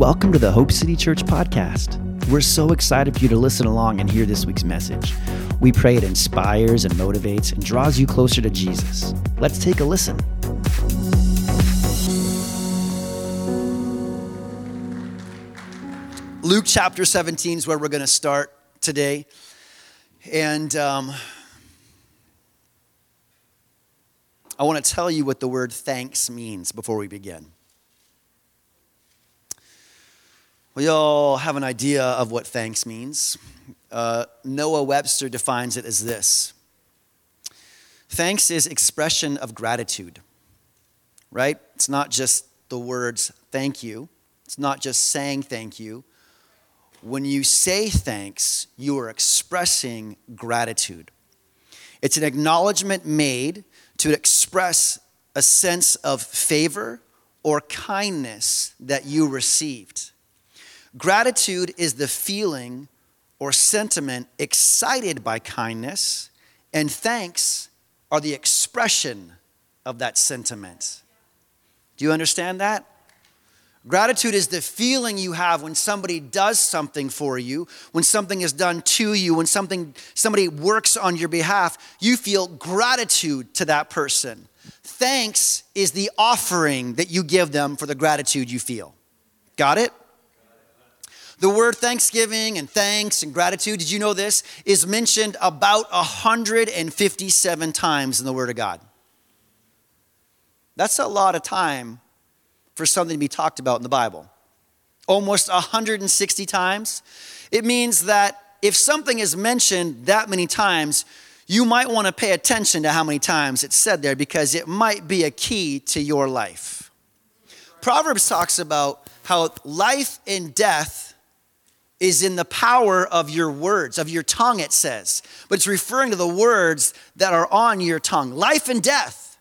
Welcome to the Hope City Church podcast. We're so excited for you to listen along and hear this week's message. We pray it inspires and motivates and draws you closer to Jesus. Let's take a listen. Luke chapter 17 is where we're going to start today. And um, I want to tell you what the word thanks means before we begin. We all have an idea of what thanks means. Uh, Noah Webster defines it as this Thanks is expression of gratitude, right? It's not just the words thank you, it's not just saying thank you. When you say thanks, you are expressing gratitude. It's an acknowledgement made to express a sense of favor or kindness that you received. Gratitude is the feeling or sentiment excited by kindness, and thanks are the expression of that sentiment. Do you understand that? Gratitude is the feeling you have when somebody does something for you, when something is done to you, when something somebody works on your behalf, you feel gratitude to that person. Thanks is the offering that you give them for the gratitude you feel. Got it? The word thanksgiving and thanks and gratitude, did you know this, is mentioned about 157 times in the Word of God. That's a lot of time for something to be talked about in the Bible. Almost 160 times. It means that if something is mentioned that many times, you might want to pay attention to how many times it's said there because it might be a key to your life. Proverbs talks about how life and death is in the power of your words, of your tongue, it says. But it's referring to the words that are on your tongue life and death.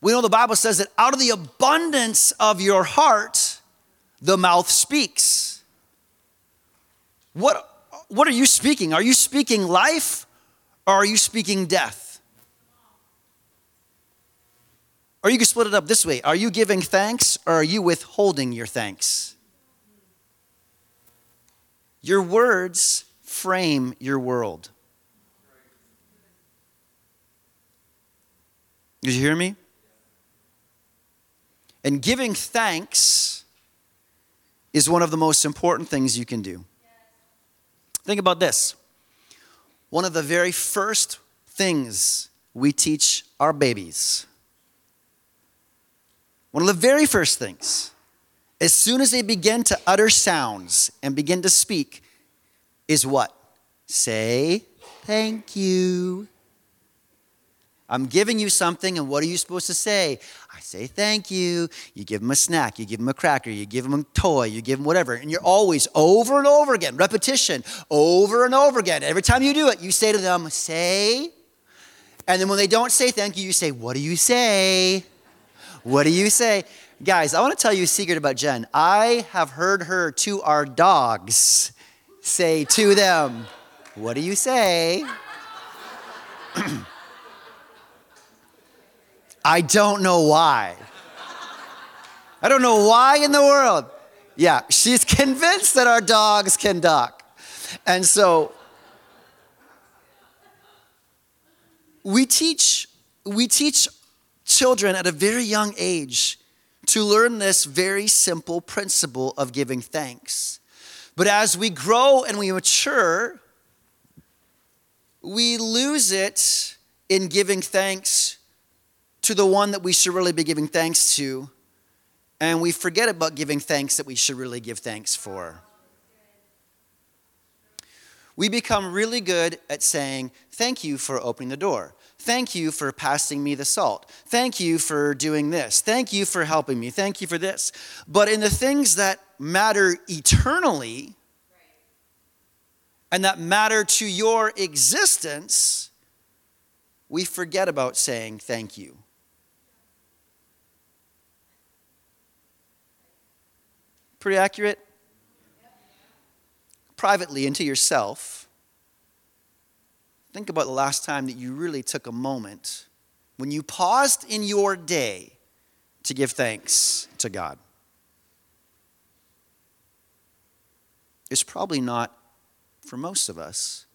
We know the Bible says that out of the abundance of your heart, the mouth speaks. What, what are you speaking? Are you speaking life or are you speaking death? Or you can split it up this way Are you giving thanks or are you withholding your thanks? Your words frame your world. Did you hear me? And giving thanks is one of the most important things you can do. Think about this. One of the very first things we teach our babies, one of the very first things as soon as they begin to utter sounds and begin to speak, is what? Say thank you. I'm giving you something, and what are you supposed to say? I say thank you. You give them a snack, you give them a cracker, you give them a toy, you give them whatever. And you're always over and over again, repetition, over and over again. Every time you do it, you say to them, say. And then when they don't say thank you, you say, What do you say? What do you say? Guys, I want to tell you a secret about Jen. I have heard her to our dogs say to them, What do you say? I don't know why. I don't know why in the world. Yeah, she's convinced that our dogs can duck. And so we teach we teach children at a very young age to learn this very simple principle of giving thanks. But as we grow and we mature, we lose it in giving thanks to the one that we should really be giving thanks to, and we forget about giving thanks that we should really give thanks for. We become really good at saying, Thank you for opening the door. Thank you for passing me the salt. Thank you for doing this. Thank you for helping me. Thank you for this. But in the things that matter eternally and that matter to your existence, we forget about saying thank you. Pretty accurate? Privately into yourself Think about the last time that you really took a moment when you paused in your day to give thanks to God. It's probably not, for most of us,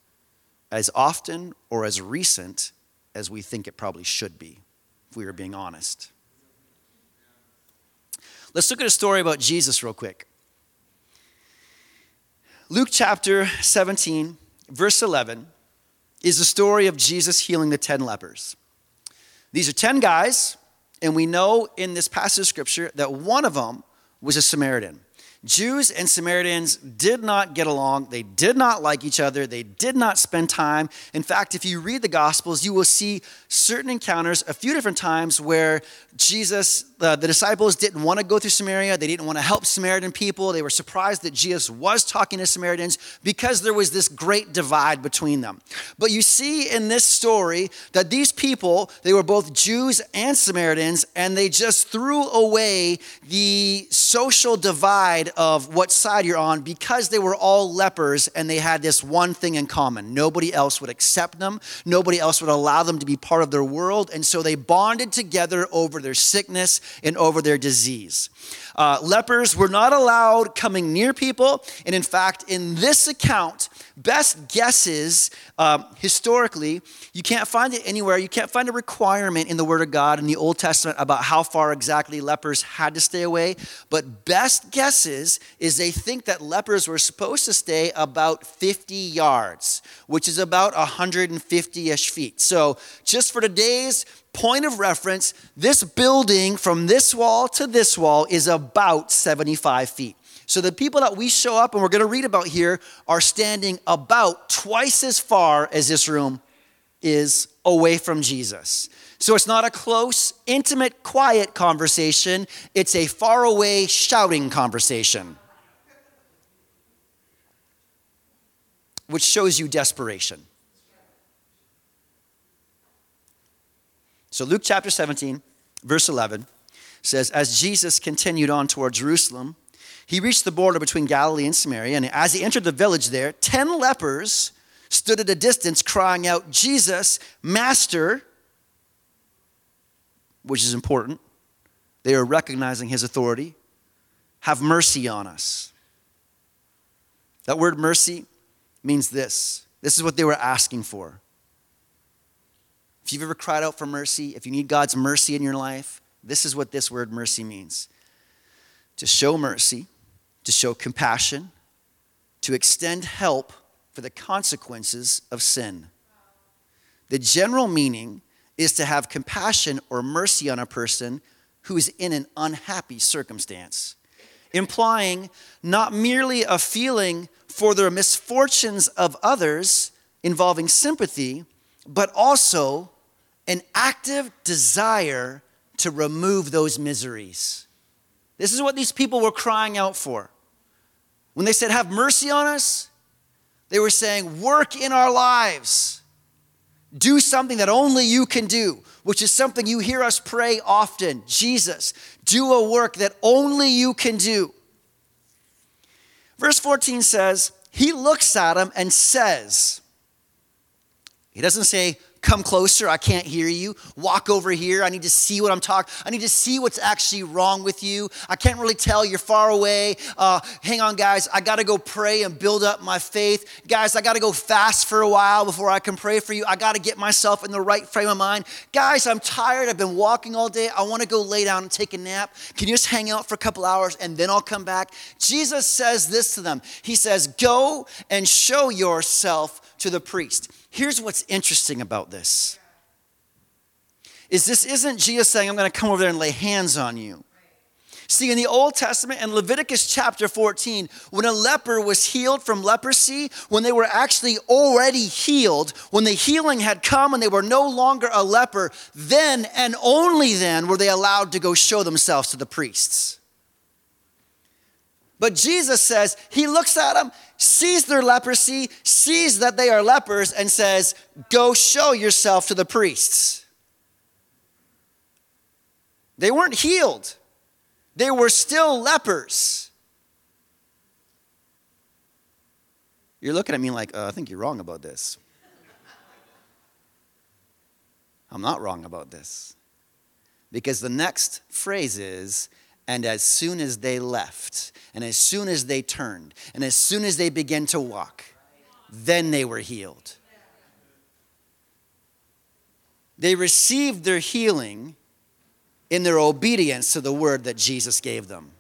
as often or as recent as we think it probably should be, if we are being honest. Let's look at a story about Jesus real quick. Luke chapter 17, verse 11 is the story of Jesus healing the 10 lepers. These are 10 guys, and we know in this passage of scripture that one of them was a Samaritan. Jews and Samaritans did not get along. They did not like each other. They did not spend time. In fact, if you read the Gospels, you will see certain encounters a few different times where Jesus, uh, the disciples didn't want to go through Samaria. They didn't want to help Samaritan people. They were surprised that Jesus was talking to Samaritans because there was this great divide between them. But you see in this story that these people, they were both Jews and Samaritans, and they just threw away the social divide of what side you're on because they were all lepers and they had this one thing in common. Nobody else would accept them, nobody else would allow them to be part of their world. And so they bonded together over their sickness and over their disease. Uh, lepers were not allowed coming near people. And in fact, in this account, best guesses um, historically, you can't find it anywhere. You can't find a requirement in the Word of God in the Old Testament about how far exactly lepers had to stay away. But best guesses is they think that lepers were supposed to stay about 50 yards, which is about 150 ish feet. So just for today's point of reference, this building from this wall to this wall is about 75 feet. So the people that we show up and we're going to read about here are standing about twice as far as this room is away from Jesus. So it's not a close, intimate, quiet conversation, it's a far away, shouting conversation. Which shows you desperation. So, Luke chapter 17, verse 11 says, As Jesus continued on toward Jerusalem, he reached the border between Galilee and Samaria, and as he entered the village there, 10 lepers stood at a distance crying out, Jesus, Master, which is important. They are recognizing his authority. Have mercy on us. That word mercy means this. This is what they were asking for. If you've ever cried out for mercy, if you need God's mercy in your life, this is what this word mercy means to show mercy to show compassion, to extend help for the consequences of sin. The general meaning is to have compassion or mercy on a person who is in an unhappy circumstance, implying not merely a feeling for the misfortunes of others involving sympathy, but also an active desire to remove those miseries. This is what these people were crying out for. When they said, Have mercy on us, they were saying, Work in our lives. Do something that only you can do, which is something you hear us pray often. Jesus, do a work that only you can do. Verse 14 says, He looks at him and says, He doesn't say, come closer i can't hear you. Walk over here i need to see what i'm talking i need to see what's actually wrong with you. I can't really tell you're far away. Uh, hang on guys i gotta go pray and build up my faith. Guys i gotta go fast for a while before i can pray for you. I gotta get myself in the right frame of mind. Guys i'm tired i've been walking all day. I want to go lay down and take a nap. Can you just hang out for a couple hours and then i'll come back? Jesus says this to them. He says go and show yourself to the priest Here's what's interesting about this. Is this isn't Jesus saying, I'm going to come over there and lay hands on you. See, in the Old Testament and Leviticus chapter 14, when a leper was healed from leprosy, when they were actually already healed, when the healing had come and they were no longer a leper, then and only then were they allowed to go show themselves to the priests. But Jesus says, He looks at them, sees their leprosy, sees that they are lepers, and says, Go show yourself to the priests. They weren't healed, they were still lepers. You're looking at me like, uh, I think you're wrong about this. I'm not wrong about this. Because the next phrase is, And as soon as they left, and as soon as they turned, and as soon as they began to walk, then they were healed. They received their healing in their obedience to the word that Jesus gave them.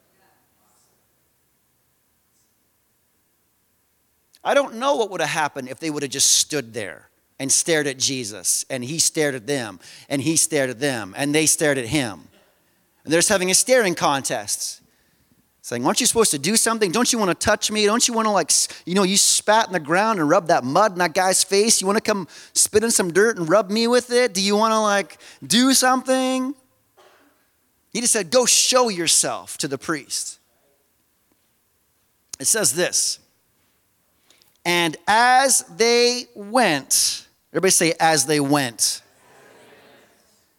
I don't know what would have happened if they would have just stood there and stared at Jesus, and he stared at them, and he stared at them, and they stared at him. And they're just having a staring contest. Saying, aren't you supposed to do something? Don't you want to touch me? Don't you want to, like, you know, you spat in the ground and rub that mud in that guy's face? You want to come spit in some dirt and rub me with it? Do you want to, like, do something? He just said, go show yourself to the priest. It says this and as they went, everybody say, as they went,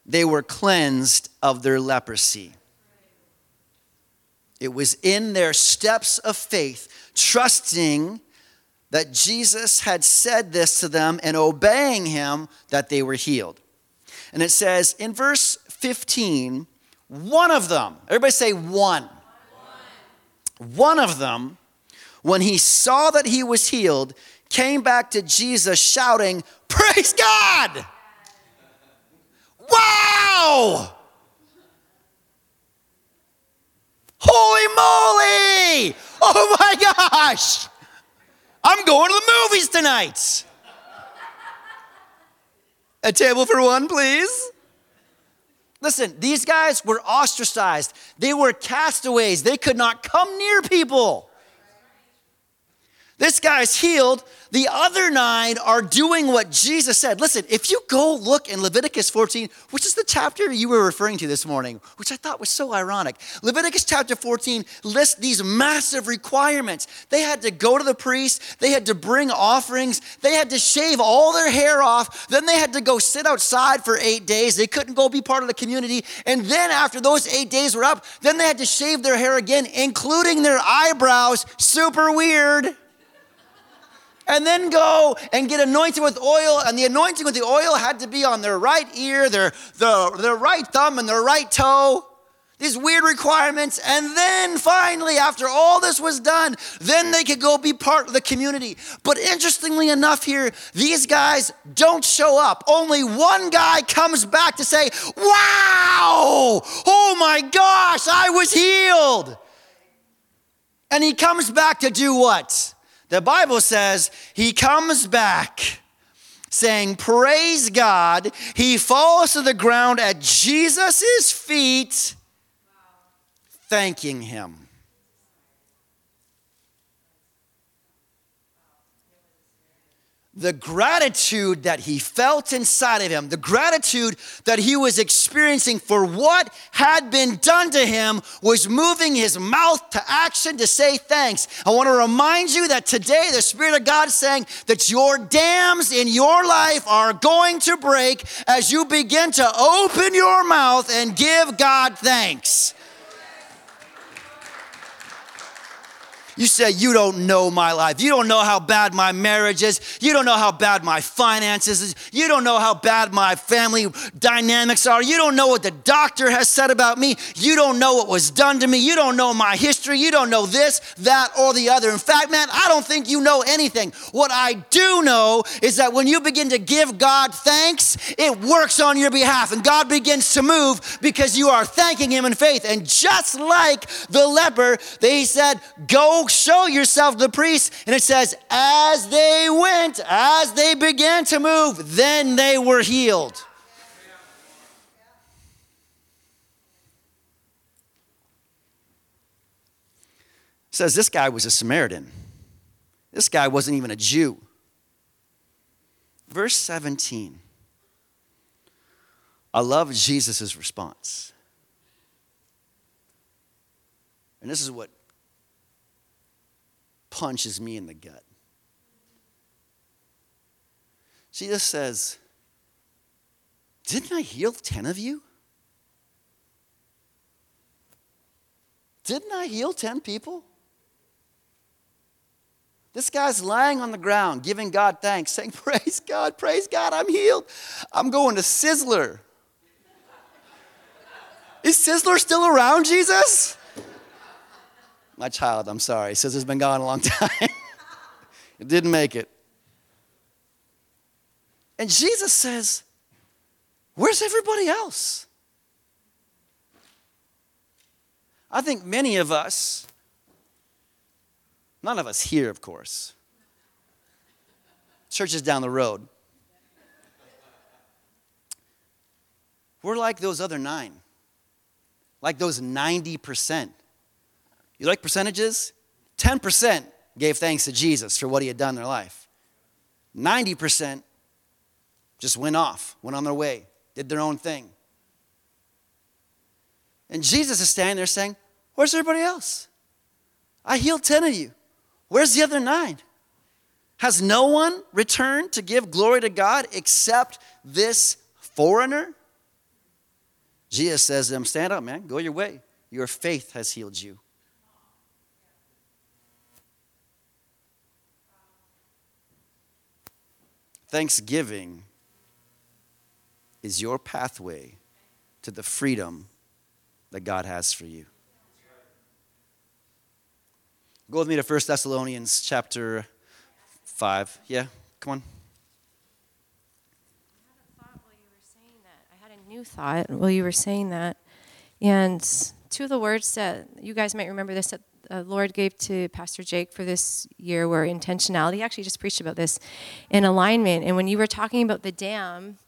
they were cleansed of their leprosy. It was in their steps of faith, trusting that Jesus had said this to them and obeying him that they were healed. And it says in verse 15, one of them, everybody say one. One, one of them when he saw that he was healed, came back to Jesus shouting, Praise God! Wow! Holy moly! Oh my gosh! I'm going to the movies tonight. A table for one, please. Listen, these guys were ostracized. They were castaways. They could not come near people. This guy's healed. The other nine are doing what Jesus said. Listen, if you go look in Leviticus 14, which is the chapter you were referring to this morning, which I thought was so ironic. Leviticus chapter 14 lists these massive requirements. They had to go to the priest, they had to bring offerings, they had to shave all their hair off, then they had to go sit outside for eight days. They couldn't go be part of the community. And then after those eight days were up, then they had to shave their hair again, including their eyebrows. Super weird and then go and get anointed with oil. And the anointing with the oil had to be on their right ear, their, their, their right thumb, and their right toe. These weird requirements. And then finally, after all this was done, then they could go be part of the community. But interestingly enough, here, these guys don't show up. Only one guy comes back to say, Wow, oh my gosh, I was healed. And he comes back to do what? The Bible says he comes back saying, Praise God. He falls to the ground at Jesus' feet, thanking him. The gratitude that he felt inside of him, the gratitude that he was experiencing for what had been done to him, was moving his mouth to action to say thanks. I want to remind you that today the Spirit of God is saying that your dams in your life are going to break as you begin to open your mouth and give God thanks. You say, You don't know my life. You don't know how bad my marriage is. You don't know how bad my finances is. You don't know how bad my family dynamics are. You don't know what the doctor has said about me. You don't know what was done to me. You don't know my history. You don't know this, that, or the other. In fact, man, I don't think you know anything. What I do know is that when you begin to give God thanks, it works on your behalf and God begins to move because you are thanking Him in faith. And just like the leper, they said, Go show yourself to the priest. And it says, as they went, as they began to move, then they were healed. It says this guy was a Samaritan. This guy wasn't even a Jew. Verse 17. I love Jesus' response. And this is what punches me in the gut. Jesus says, Didn't I heal 10 of you? Didn't I heal 10 people? This guy's lying on the ground, giving God thanks, saying, Praise God, praise God, I'm healed. I'm going to Sizzler. Is Sizzler still around, Jesus? My child, I'm sorry, says it's been gone a long time. it didn't make it. And Jesus says, Where's everybody else? I think many of us, none of us here, of course, churches down the road, we're like those other nine, like those 90%. You like percentages? 10% gave thanks to Jesus for what he had done in their life. 90% just went off, went on their way, did their own thing. And Jesus is standing there saying, Where's everybody else? I healed 10 of you. Where's the other nine? Has no one returned to give glory to God except this foreigner? Jesus says to them, Stand up, man, go your way. Your faith has healed you. Thanksgiving is your pathway to the freedom that God has for you. Go with me to 1 Thessalonians chapter 5. Yeah, come on. I had a thought while you were saying that. I had a new thought while you were saying that. And two of the words that you guys might remember this that the Lord gave to Pastor Jake for this year were intentionality. He actually just preached about this in alignment. And when you were talking about the dam,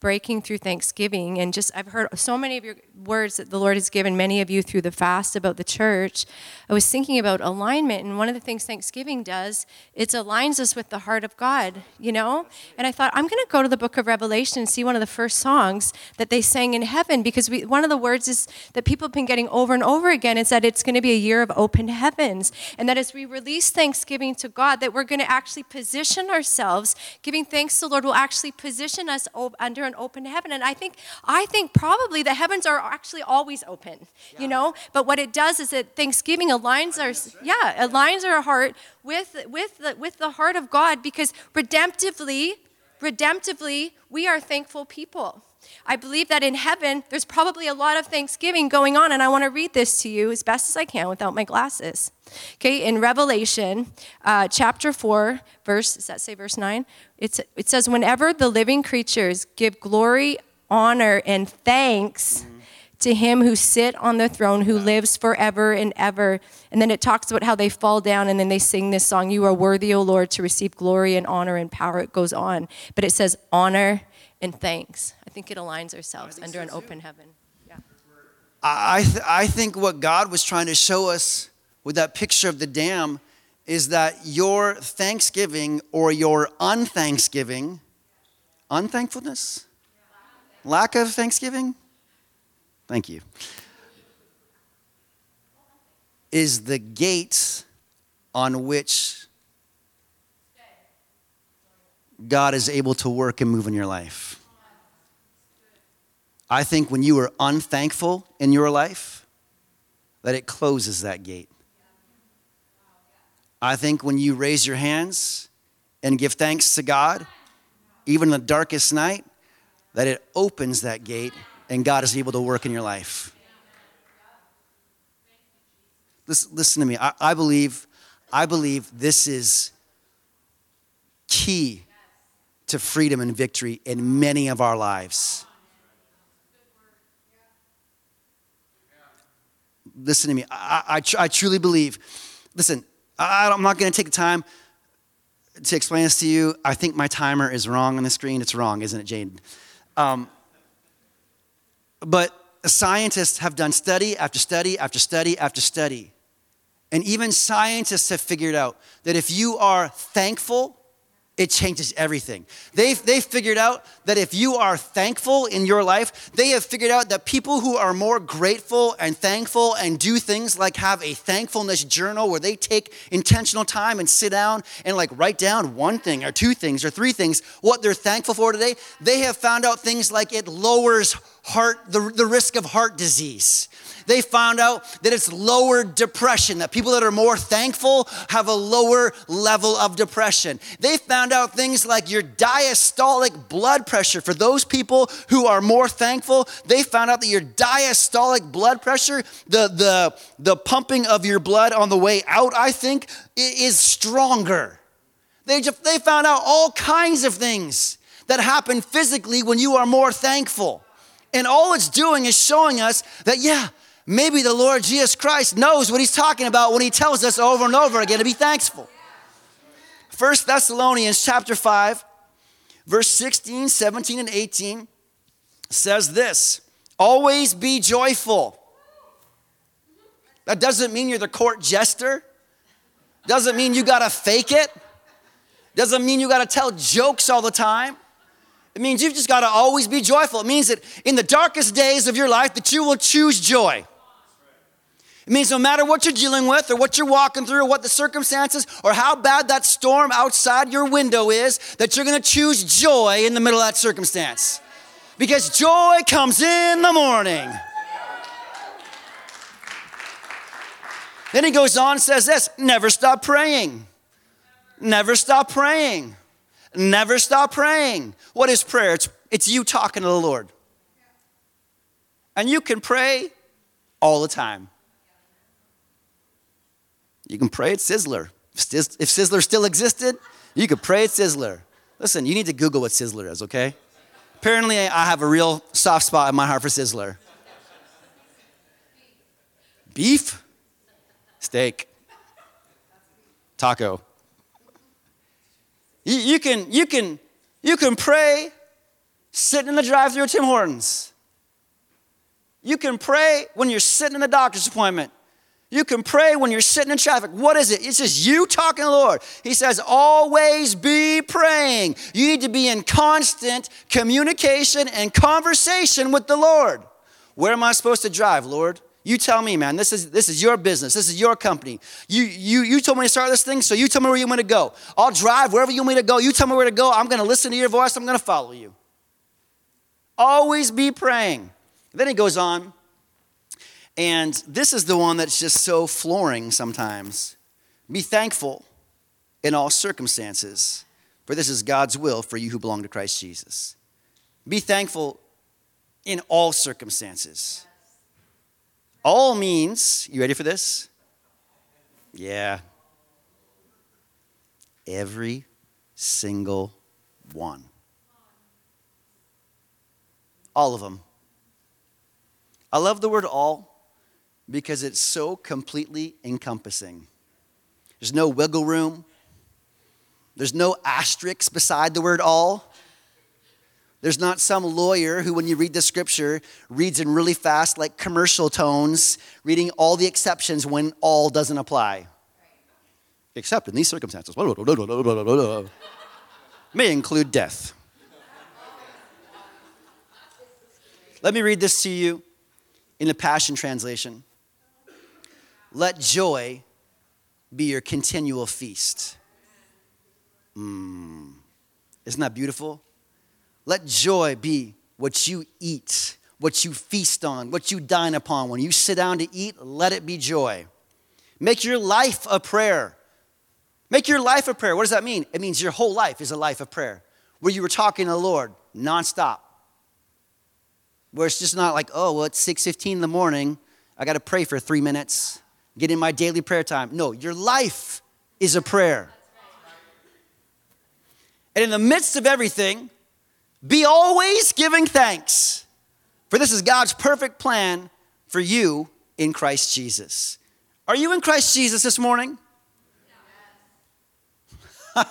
breaking through Thanksgiving. And just, I've heard so many of your words that the Lord has given many of you through the fast about the church. I was thinking about alignment. And one of the things Thanksgiving does, it aligns us with the heart of God, you know? And I thought, I'm going to go to the book of Revelation and see one of the first songs that they sang in heaven because we, one of the words is that people have been getting over and over again is that it's going to be a year of open heavens. And that as we release Thanksgiving to God, that we're going to actually position ourselves, giving thanks to the Lord will actually position us under an open heaven. And I think, I think probably the heavens are actually always open, yeah. you know? But what it does is that Thanksgiving aligns our, yeah, aligns our heart with, with, the, with the heart of God because redemptively, redemptively, we are thankful people. I believe that in heaven, there's probably a lot of thanksgiving going on, and I want to read this to you as best as I can without my glasses. Okay, in Revelation uh, chapter 4, verse, does that say verse 9? It's, it says, Whenever the living creatures give glory, honor, and thanks, mm-hmm to him who sit on the throne who lives forever and ever. And then it talks about how they fall down and then they sing this song you are worthy o lord to receive glory and honor and power. It goes on but it says honor and thanks. I think it aligns ourselves under so an too. open heaven. Yeah. I, th- I think what god was trying to show us with that picture of the dam is that your thanksgiving or your unthanksgiving unthankfulness? Lack of thanksgiving Thank you. Is the gate on which God is able to work and move in your life. I think when you are unthankful in your life, that it closes that gate. I think when you raise your hands and give thanks to God, even in the darkest night, that it opens that gate and God is able to work in your life. Listen, listen to me. I, I believe, I believe this is key to freedom and victory in many of our lives. Listen to me. I, I, I truly believe. Listen, I, I'm not going to take the time to explain this to you. I think my timer is wrong on the screen. It's wrong, isn't it, Jane? Um, but scientists have done study after study after study after study. And even scientists have figured out that if you are thankful it changes everything. They've, they've figured out that if you are thankful in your life, they have figured out that people who are more grateful and thankful and do things like have a thankfulness journal where they take intentional time and sit down and like write down one thing or two things or three things, what they're thankful for today, they have found out things like it lowers heart, the, the risk of heart disease They found out that it's lower depression, that people that are more thankful have a lower level of depression. They found out things like your diastolic blood pressure. For those people who are more thankful, they found out that your diastolic blood pressure, the, the, the pumping of your blood on the way out, I think, is stronger. They, just, they found out all kinds of things that happen physically when you are more thankful. And all it's doing is showing us that, yeah, maybe the Lord Jesus Christ knows what he's talking about when he tells us over and over again to be thankful. First Thessalonians chapter 5, verse 16, 17, and 18 says this always be joyful. That doesn't mean you're the court jester. Doesn't mean you gotta fake it. Doesn't mean you gotta tell jokes all the time. It means you've just got to always be joyful. It means that in the darkest days of your life that you will choose joy. It means no matter what you're dealing with or what you're walking through or what the circumstances or how bad that storm outside your window is, that you're going to choose joy in the middle of that circumstance. Because joy comes in the morning. Then he goes on and says this never stop praying. Never stop praying. Never stop praying. What is prayer? It's, it's you talking to the Lord. And you can pray all the time. You can pray at Sizzler. If Sizzler still existed, you could pray at Sizzler. Listen, you need to Google what Sizzler is, okay? Apparently, I have a real soft spot in my heart for Sizzler. Beef, steak, taco. You, can, you, can, you can pray sitting in the drive through of Tim Hortons. You can pray when you're sitting in the doctor's appointment. You can pray when you're sitting in traffic. What is it? It's just you talking to the Lord. He says, always be praying. You need to be in constant communication and conversation with the Lord. Where am I supposed to drive, Lord? You tell me, man. This is this is your business. This is your company. You you you told me to start this thing, so you tell me where you want to go. I'll drive wherever you want me to go. You tell me where to go. I'm going to listen to your voice. I'm going to follow you. Always be praying. Then he goes on, and this is the one that's just so flooring sometimes. Be thankful in all circumstances, for this is God's will for you who belong to Christ Jesus. Be thankful in all circumstances. All means, you ready for this? Yeah. Every single one. All of them. I love the word all because it's so completely encompassing. There's no wiggle room, there's no asterisks beside the word all. There's not some lawyer who, when you read the scripture, reads in really fast, like commercial tones, reading all the exceptions when all doesn't apply. Except in these circumstances, may include death. Let me read this to you in the Passion Translation. Let joy be your continual feast. Mm. Isn't that beautiful? Let joy be what you eat, what you feast on, what you dine upon. When you sit down to eat, let it be joy. Make your life a prayer. Make your life a prayer. What does that mean? It means your whole life is a life of prayer, where you were talking to the Lord nonstop. Where it's just not like, oh, well, it's 6:15 in the morning. I got to pray for three minutes, get in my daily prayer time. No, your life is a prayer. And in the midst of everything, be always giving thanks, for this is God's perfect plan for you in Christ Jesus. Are you in Christ Jesus this morning?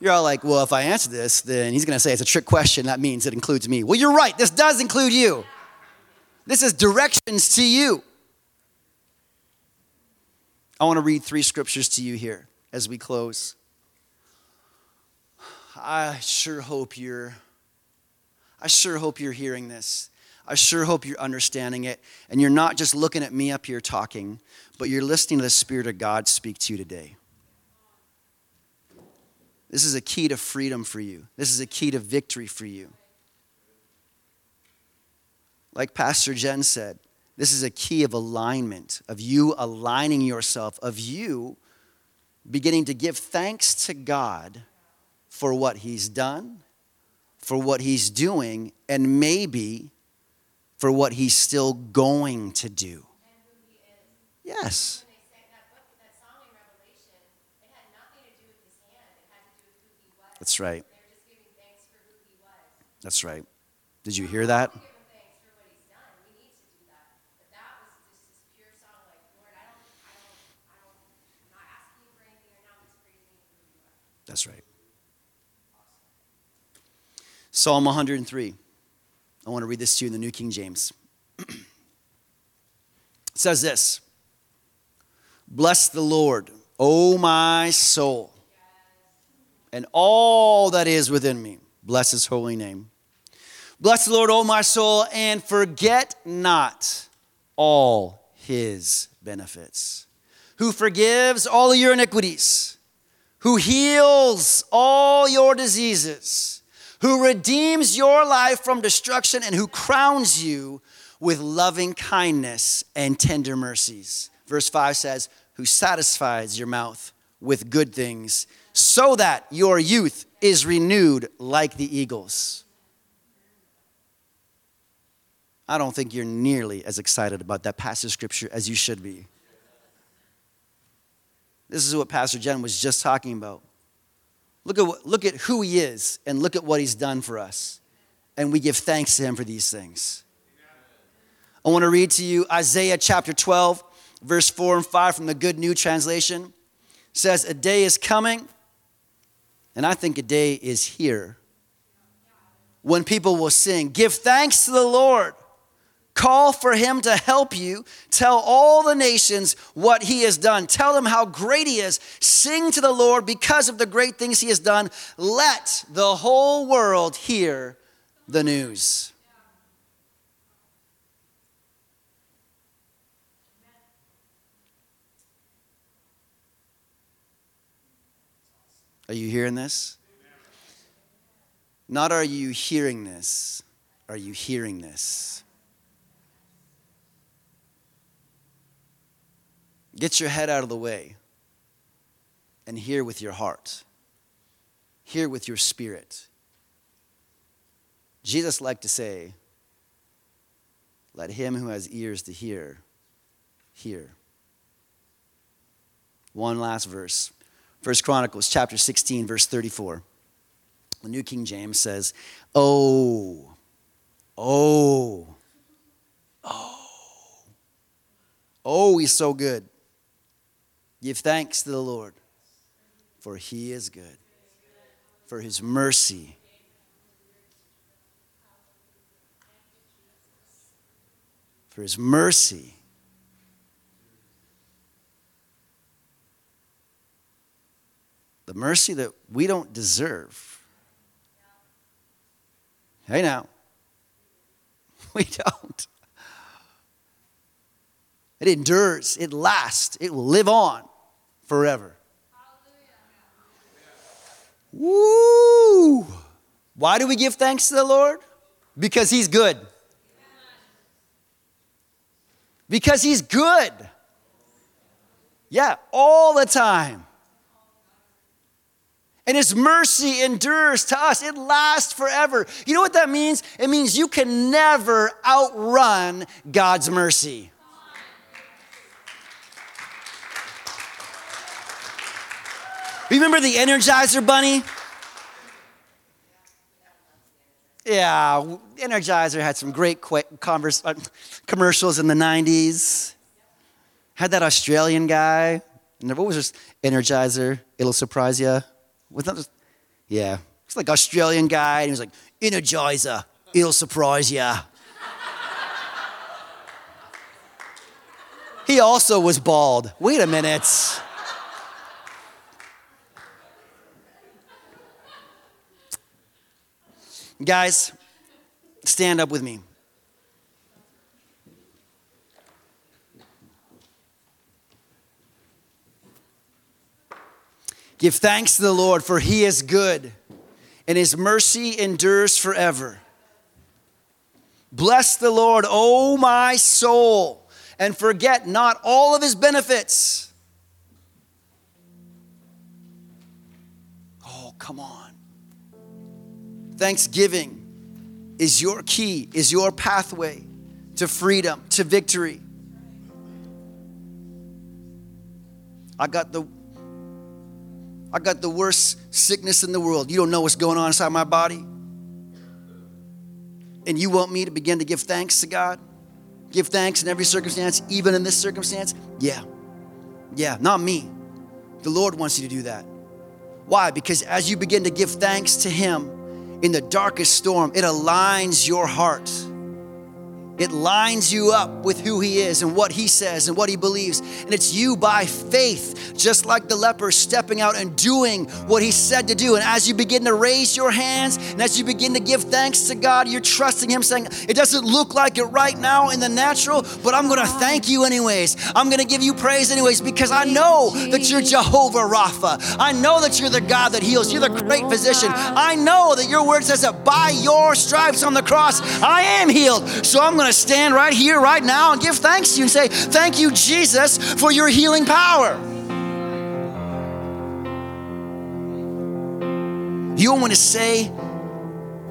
you're all like, well, if I answer this, then he's going to say it's a trick question. That means it includes me. Well, you're right. This does include you. This is directions to you. I want to read three scriptures to you here as we close. I sure hope you're I sure hope you're hearing this. I sure hope you're understanding it and you're not just looking at me up here talking, but you're listening to the spirit of God speak to you today. This is a key to freedom for you. This is a key to victory for you. Like Pastor Jen said, This is a key of alignment, of you aligning yourself, of you beginning to give thanks to God for what He's done, for what He's doing, and maybe for what He's still going to do. Yes. That's right. That's right. Did you hear that? That's right. Psalm 103. I want to read this to you in the New King James. it says this Bless the Lord, O my soul, and all that is within me. Bless his holy name. Bless the Lord, O my soul, and forget not all his benefits, who forgives all your iniquities who heals all your diseases, who redeems your life from destruction, and who crowns you with loving kindness and tender mercies. Verse 5 says, Who satisfies your mouth with good things, so that your youth is renewed like the eagles. I don't think you're nearly as excited about that passage of scripture as you should be. This is what Pastor Jen was just talking about. Look at, what, look at who he is and look at what he's done for us. And we give thanks to him for these things. I want to read to you Isaiah chapter 12, verse 4 and 5 from the Good New Translation. It says, A day is coming, and I think a day is here, when people will sing, Give thanks to the Lord Call for him to help you. Tell all the nations what he has done. Tell them how great he is. Sing to the Lord because of the great things he has done. Let the whole world hear the news. Are you hearing this? Not are you hearing this, are you hearing this? Get your head out of the way and hear with your heart, hear with your spirit. Jesus liked to say, Let him who has ears to hear, hear. One last verse. First Chronicles chapter 16, verse 34. The New King James says, Oh, oh, oh, oh, he's so good. Give thanks to the Lord, for he is good, for his mercy. For his mercy. The mercy that we don't deserve. Hey now. We don't. It endures, it lasts, it will live on forever. Woo! Why do we give thanks to the Lord? Because He's good. Because He's good. Yeah, all the time. And His mercy endures to us, it lasts forever. You know what that means? It means you can never outrun God's mercy. Remember the Energizer Bunny? Yeah, Energizer had some great converse, uh, commercials in the 90s. Had that Australian guy. What was this? Energizer, it'll surprise you. Was that just, yeah. It's like Australian guy, and he was like, Energizer, it'll surprise you. he also was bald. Wait a minute. Guys, stand up with me. Give thanks to the Lord, for he is good, and his mercy endures forever. Bless the Lord, O my soul, and forget not all of his benefits. Oh, come on. Thanksgiving is your key, is your pathway to freedom, to victory. I got the I got the worst sickness in the world. You don't know what's going on inside my body. And you want me to begin to give thanks to God? Give thanks in every circumstance, even in this circumstance? Yeah. Yeah, not me. The Lord wants you to do that. Why? Because as you begin to give thanks to Him in the darkest storm, it aligns your heart it lines you up with who he is and what he says and what he believes. And it's you by faith, just like the leper, stepping out and doing what he said to do. And as you begin to raise your hands and as you begin to give thanks to God, you're trusting him, saying, It doesn't look like it right now in the natural, but I'm going to thank you anyways. I'm going to give you praise anyways because I know that you're Jehovah Rapha. I know that you're the God that heals. You're the great physician. I know that your word says that by your stripes on the cross, I am healed. So I'm going to stand right here, right now, and give thanks to you and say, Thank you, Jesus, for your healing power. You want to say,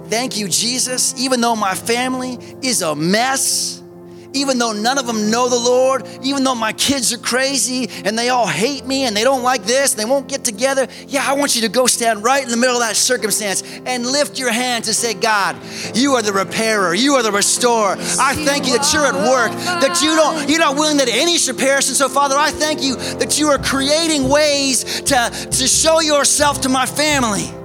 Thank you, Jesus, even though my family is a mess even though none of them know the Lord, even though my kids are crazy and they all hate me and they don't like this, they won't get together. Yeah, I want you to go stand right in the middle of that circumstance and lift your hands and say, God, you are the repairer, you are the restorer. I thank you that you're at work, that you don't, you're not willing that any should perish. And so, Father, I thank you that you are creating ways to, to show yourself to my family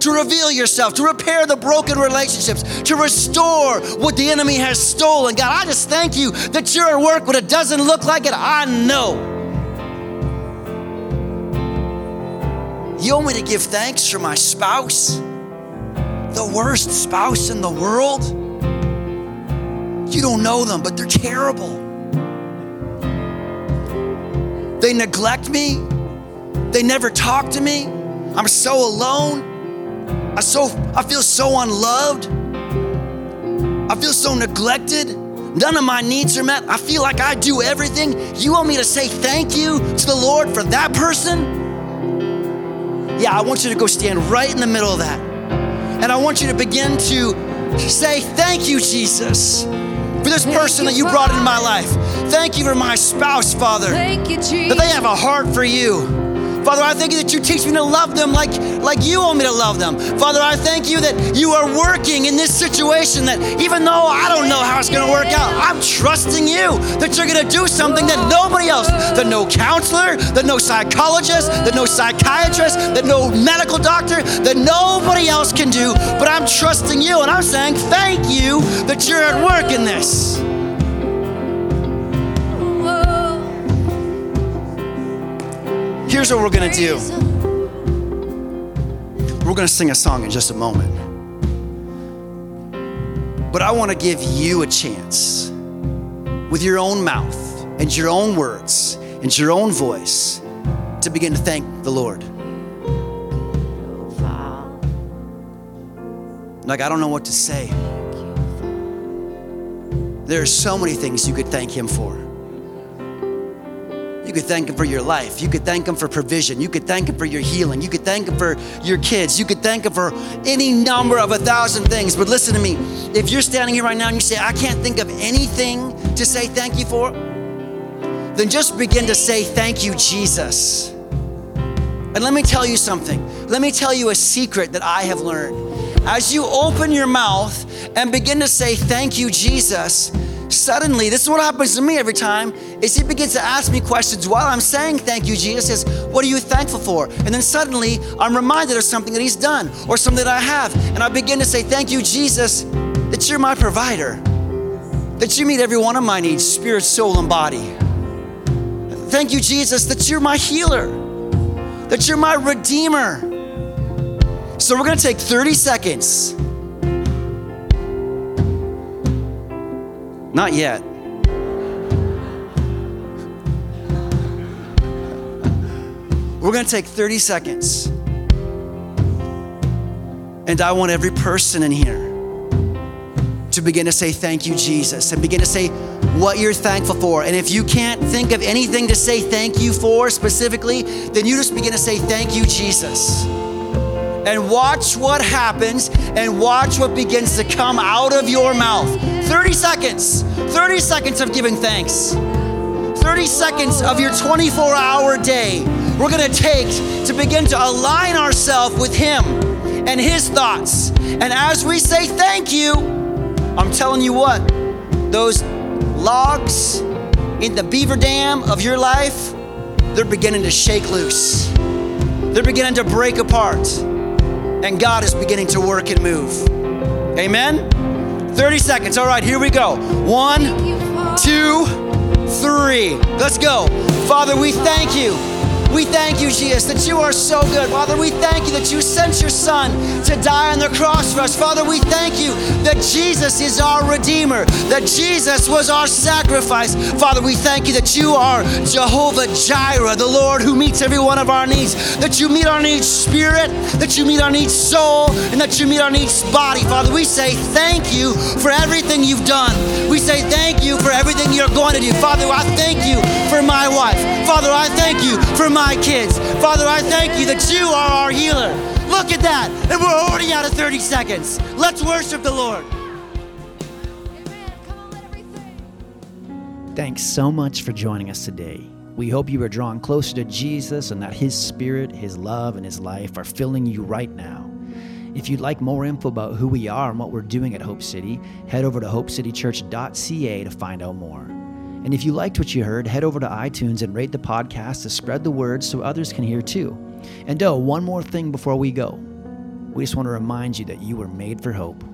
to reveal yourself, to repair the broken relationships, to restore what the enemy has stolen. God, I just thank you that you're at work when it doesn't look like it. I know. You want me to give thanks for my spouse? The worst spouse in the world? You don't know them, but they're terrible. They neglect me. They never talk to me. I'm so alone. I so I feel so unloved. I feel so neglected. None of my needs are met. I feel like I do everything. You want me to say thank you to the Lord for that person? Yeah, I want you to go stand right in the middle of that. And I want you to begin to say thank you, Jesus, for this person that you brought into my life. Thank you for my spouse, Father. Thank you, Jesus. That they have a heart for you. Father, I thank you that you teach me to love them like, like you want me to love them. Father, I thank you that you are working in this situation that even though I don't know how it's going to work out, I'm trusting you that you're going to do something that nobody else, that no counselor, that no psychologist, that no psychiatrist, that no medical doctor, that nobody else can do. But I'm trusting you and I'm saying thank you that you're at work in this. Here's what we're going to do we're going to sing a song in just a moment. But I want to give you a chance with your own mouth and your own words and your own voice to begin to thank the Lord. Like, I don't know what to say. There are so many things you could thank Him for. You could thank Him for your life. You could thank Him for provision. You could thank Him for your healing. You could thank Him for your kids. You could thank Him for any number of a thousand things. But listen to me if you're standing here right now and you say, I can't think of anything to say thank you for, then just begin to say, Thank you, Jesus. And let me tell you something. Let me tell you a secret that I have learned. As you open your mouth and begin to say, Thank you, Jesus, suddenly, this is what happens to me every time, is he begins to ask me questions while I'm saying thank you, Jesus says, what are you thankful for? And then suddenly I'm reminded of something that he's done or something that I have. And I begin to say, thank you, Jesus, that you're my provider, that you meet every one of my needs, spirit, soul, and body. Thank you, Jesus, that you're my healer, that you're my redeemer. So we're gonna take 30 seconds Not yet. We're going to take 30 seconds. And I want every person in here to begin to say thank you, Jesus, and begin to say what you're thankful for. And if you can't think of anything to say thank you for specifically, then you just begin to say thank you, Jesus. And watch what happens and watch what begins to come out of your mouth. 30 seconds, 30 seconds of giving thanks. 30 seconds of your 24 hour day, we're gonna take to begin to align ourselves with Him and His thoughts. And as we say thank you, I'm telling you what, those logs in the beaver dam of your life, they're beginning to shake loose. They're beginning to break apart. And God is beginning to work and move. Amen? 30 seconds. All right, here we go. One, two, three. Let's go. Father, we thank you. We thank you, Jesus, that you are so good. Father, we thank you that you sent your Son to die on the cross for us. Father, we thank you that Jesus is our Redeemer, that Jesus was our sacrifice. Father, we thank you that you are Jehovah Jireh, the Lord who meets every one of our needs, that you meet our needs spirit, that you meet our needs soul, and that you meet our needs body. Father, we say thank you for everything you've done. We say thank you for everything you're going to do. Father, I thank you for my wife. Father, I thank you for my kids. Father, I thank you that you are our healer. Look at that. And we're already out of 30 seconds. Let's worship the Lord. Thanks so much for joining us today. We hope you are drawn closer to Jesus and that His Spirit, His love, and His life are filling you right now. If you'd like more info about who we are and what we're doing at Hope City, head over to hopecitychurch.ca to find out more. And if you liked what you heard, head over to iTunes and rate the podcast to spread the word so others can hear too. And oh, one more thing before we go. We just want to remind you that you were made for hope.